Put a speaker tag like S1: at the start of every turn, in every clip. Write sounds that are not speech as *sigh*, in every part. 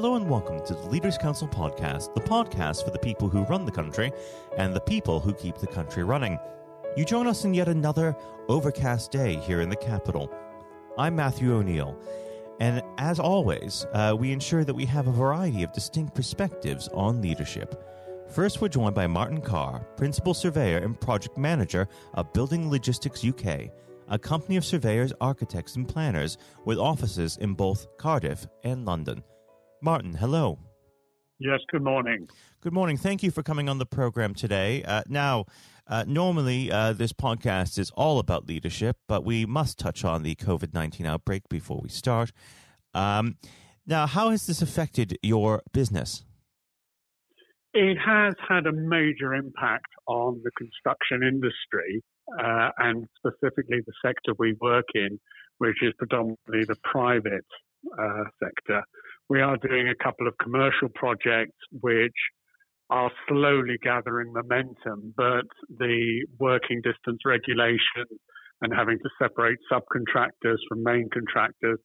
S1: Hello and welcome to the Leaders Council podcast, the podcast for the people who run the country and the people who keep the country running. You join us in yet another overcast day here in the capital. I'm Matthew O'Neill, and as always, uh, we ensure that we have a variety of distinct perspectives on leadership. First, we're joined by Martin Carr, Principal Surveyor and Project Manager of Building Logistics UK, a company of surveyors, architects, and planners with offices in both Cardiff and London. Martin, hello.
S2: Yes, good morning.
S1: Good morning. Thank you for coming on the program today. Uh, now, uh, normally uh, this podcast is all about leadership, but we must touch on the COVID 19 outbreak before we start. Um, now, how has this affected your business?
S2: It has had a major impact on the construction industry uh, and specifically the sector we work in, which is predominantly the private uh, sector. We are doing a couple of commercial projects which are slowly gathering momentum, but the working distance regulation and having to separate subcontractors from main contractors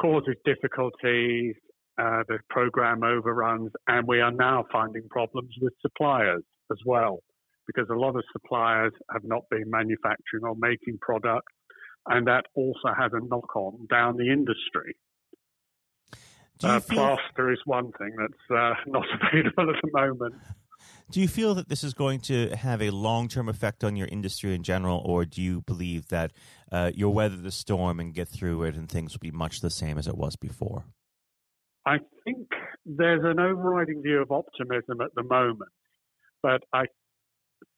S2: causes difficulties. Uh, the program overruns, and we are now finding problems with suppliers as well, because a lot of suppliers have not been manufacturing or making products, and that also has a knock on down the industry. Uh, feel... Plaster is one thing that's uh, *laughs* not available at the moment.
S1: Do you feel that this is going to have a long term effect on your industry in general, or do you believe that uh, you'll weather the storm and get through it and things will be much the same as it was before?
S2: I think there's an overriding view of optimism at the moment, but I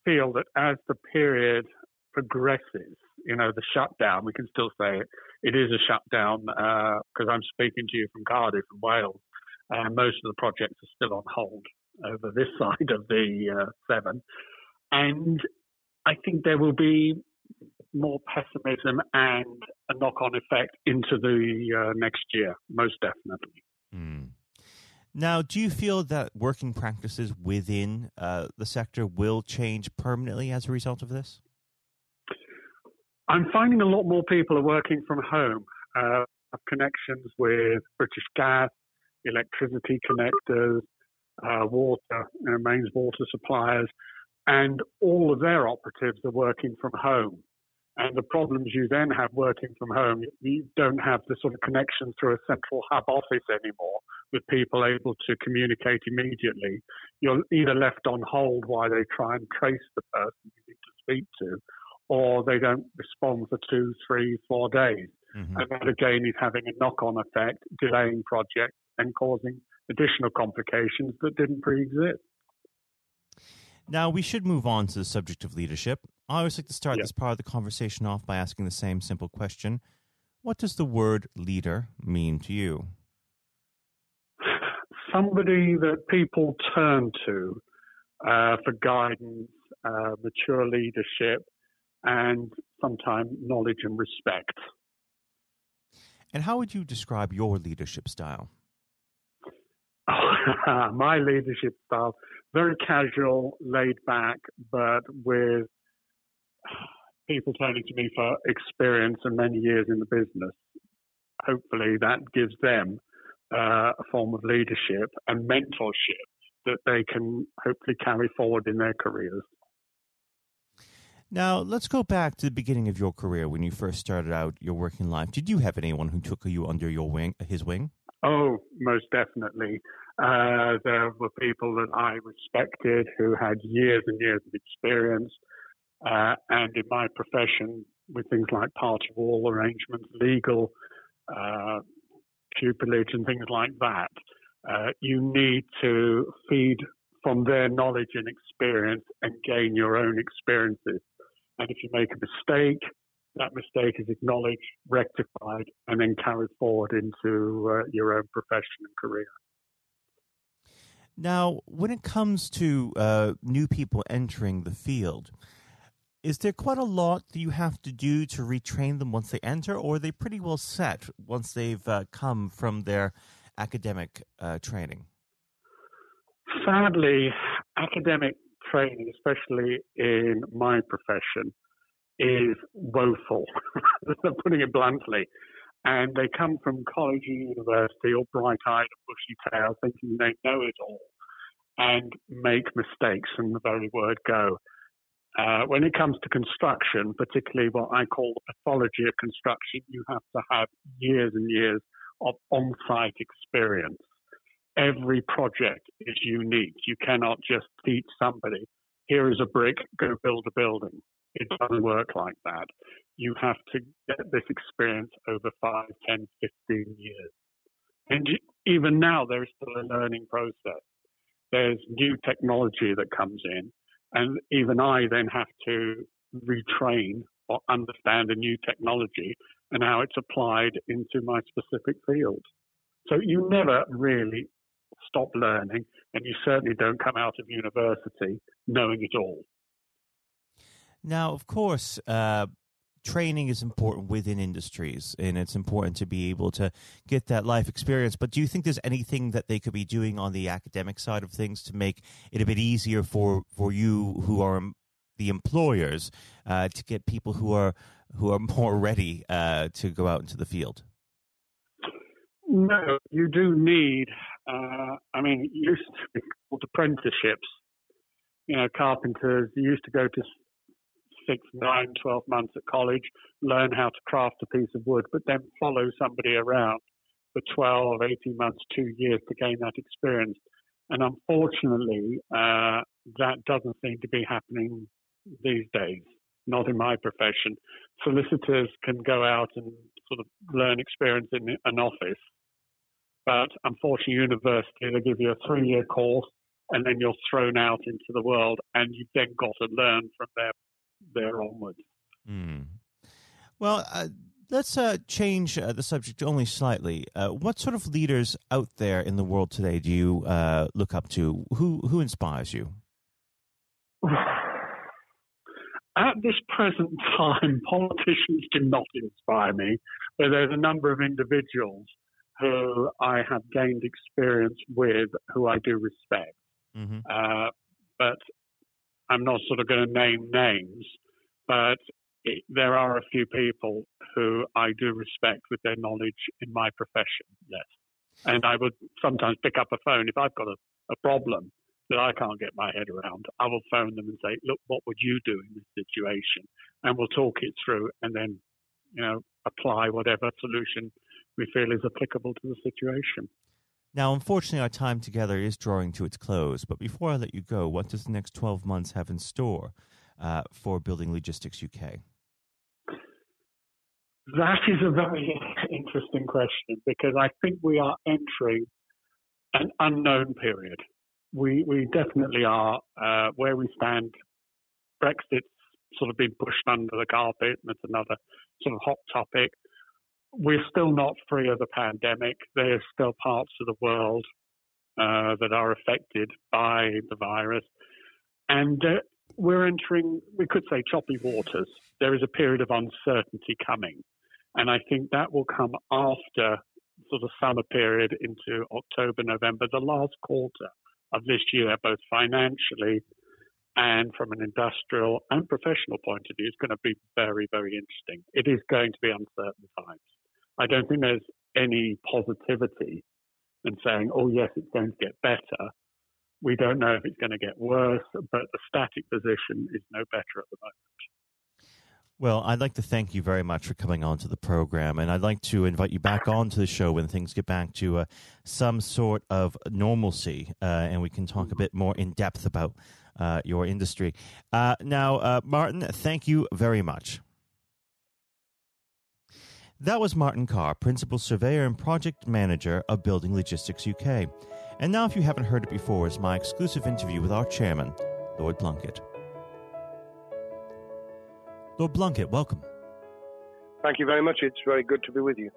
S2: feel that as the period progresses, you know, the shutdown, we can still say it, it is a shutdown because uh, I'm speaking to you from Cardiff and Wales. And most of the projects are still on hold over this *laughs* side of the uh, Severn. And I think there will be more pessimism and a knock on effect into the uh, next year, most definitely. Mm.
S1: Now, do you feel that working practices within uh, the sector will change permanently as a result of this?
S2: I'm finding a lot more people are working from home. Uh, have connections with British Gas, electricity connectors, uh, water, you know, mains water suppliers, and all of their operatives are working from home. And the problems you then have working from home, you don't have the sort of connection through a central hub office anymore with people able to communicate immediately. You're either left on hold while they try and trace the person you need to speak to, or they don't respond for two, three, four days. Mm-hmm. And that again is having a knock on effect, delaying projects and causing additional complications that didn't pre exist.
S1: Now, we should move on to the subject of leadership. I always like to start this part of the conversation off by asking the same simple question What does the word leader mean to you?
S2: Somebody that people turn to uh, for guidance, uh, mature leadership, and sometimes knowledge and respect.
S1: And how would you describe your leadership style? *laughs*
S2: My leadership style, very casual, laid back, but with people turning to me for experience and many years in the business. Hopefully, that gives them uh, a form of leadership and mentorship that they can hopefully carry forward in their careers.
S1: Now, let's go back to the beginning of your career when you first started out your working life. Did you have anyone who took you under your wing, his wing?
S2: Oh, most definitely. Uh, there were people that I respected who had years and years of experience. Uh, and in my profession, with things like party wall arrangements, legal uh, pupillage, and things like that, uh, you need to feed from their knowledge and experience and gain your own experiences. And if you make a mistake, that mistake is acknowledged, rectified, and then carried forward into uh, your own profession and career.
S1: Now, when it comes to uh, new people entering the field, is there quite a lot that you have to do to retrain them once they enter, or are they pretty well set once they've uh, come from their academic uh, training?
S2: Sadly, academic training, especially in my profession, is woeful, *laughs* I'm putting it bluntly. and they come from college or university all bright-eyed and bushy-tailed, thinking they know it all, and make mistakes from the very word go. Uh, when it comes to construction, particularly what I call the pathology of construction, you have to have years and years of on-site experience. Every project is unique. You cannot just teach somebody, here is a brick, go build a building. It doesn't work like that. You have to get this experience over 5, 10, 15 years. And even now, there's still a learning process. There's new technology that comes in, and even I then have to retrain or understand a new technology and how it's applied into my specific field. So you never really stop learning, and you certainly don't come out of university knowing it all.
S1: Now, of course, uh, training is important within industries, and it's important to be able to get that life experience. But do you think there's anything that they could be doing on the academic side of things to make it a bit easier for, for you who are the employers uh, to get people who are who are *laughs* more ready uh, to go out into the field?
S2: No, you do need. Uh, I mean, used to be called apprenticeships. You know, carpenters used to go to six, nine, 12 months at college, learn how to craft a piece of wood, but then follow somebody around for 12, 18 months, two years to gain that experience. And unfortunately, uh, that doesn't seem to be happening these days, not in my profession. Solicitors can go out and sort of learn experience in an office, but unfortunately, university, they give you a three year course and then you're thrown out into the world and you've then got to learn from their there onwards.
S1: Mm. Well, uh, let's uh, change uh, the subject only slightly. Uh, what sort of leaders out there in the world today do you uh, look up to? Who who inspires you? *sighs*
S2: At this present *laughs* time, politicians do not inspire me, but there's a number of individuals who I have gained experience with who I do respect. Mm-hmm. Uh, but I'm not sort of going to name names, but it, there are a few people who I do respect with their knowledge in my profession, yes. And I would sometimes pick up a phone if I've got a, a problem that I can't get my head around. I will phone them and say, look, what would you do in this situation? And we'll talk it through and then, you know, apply whatever solution we feel is applicable to the situation.
S1: Now, unfortunately, our time together is drawing to its close. But before I let you go, what does the next 12 months have in store uh, for Building Logistics UK?
S2: That is a very *laughs* interesting question because I think we are entering an unknown period. We, we definitely are uh, where we stand. Brexit's sort of been pushed under the carpet, and it's another sort of hot topic we're still not free of the pandemic. There's still parts of the world uh, that are affected by the virus. And uh, we're entering, we could say, choppy waters. There is a period of uncertainty coming. And I think that will come after sort of summer period into October, November, the last quarter of this year, both financially and from an industrial and professional point of view, is going to be very, very interesting. It is going to be uncertain times. I don't think there's any positivity in saying, oh, yes, it's going to get better. We don't know if it's going to get worse, but the static position is no better at the moment.
S1: Well, I'd like to thank you very much for coming on to the program, and I'd like to invite you back on to the show when things get back to uh, some sort of normalcy, uh, and we can talk a bit more in depth about uh, your industry. Uh, now, uh, Martin, thank you very much. That was Martin Carr, Principal Surveyor and Project Manager of Building Logistics UK. And now, if you haven't heard it before, is my exclusive interview with our chairman, Lord Blunkett. Lord Blunkett, welcome.
S3: Thank you very much. It's very good to be with you.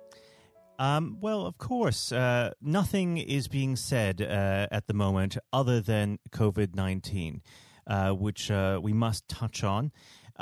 S1: Um, well, of course, uh, nothing is being said uh, at the moment other than COVID 19, uh, which uh, we must touch on.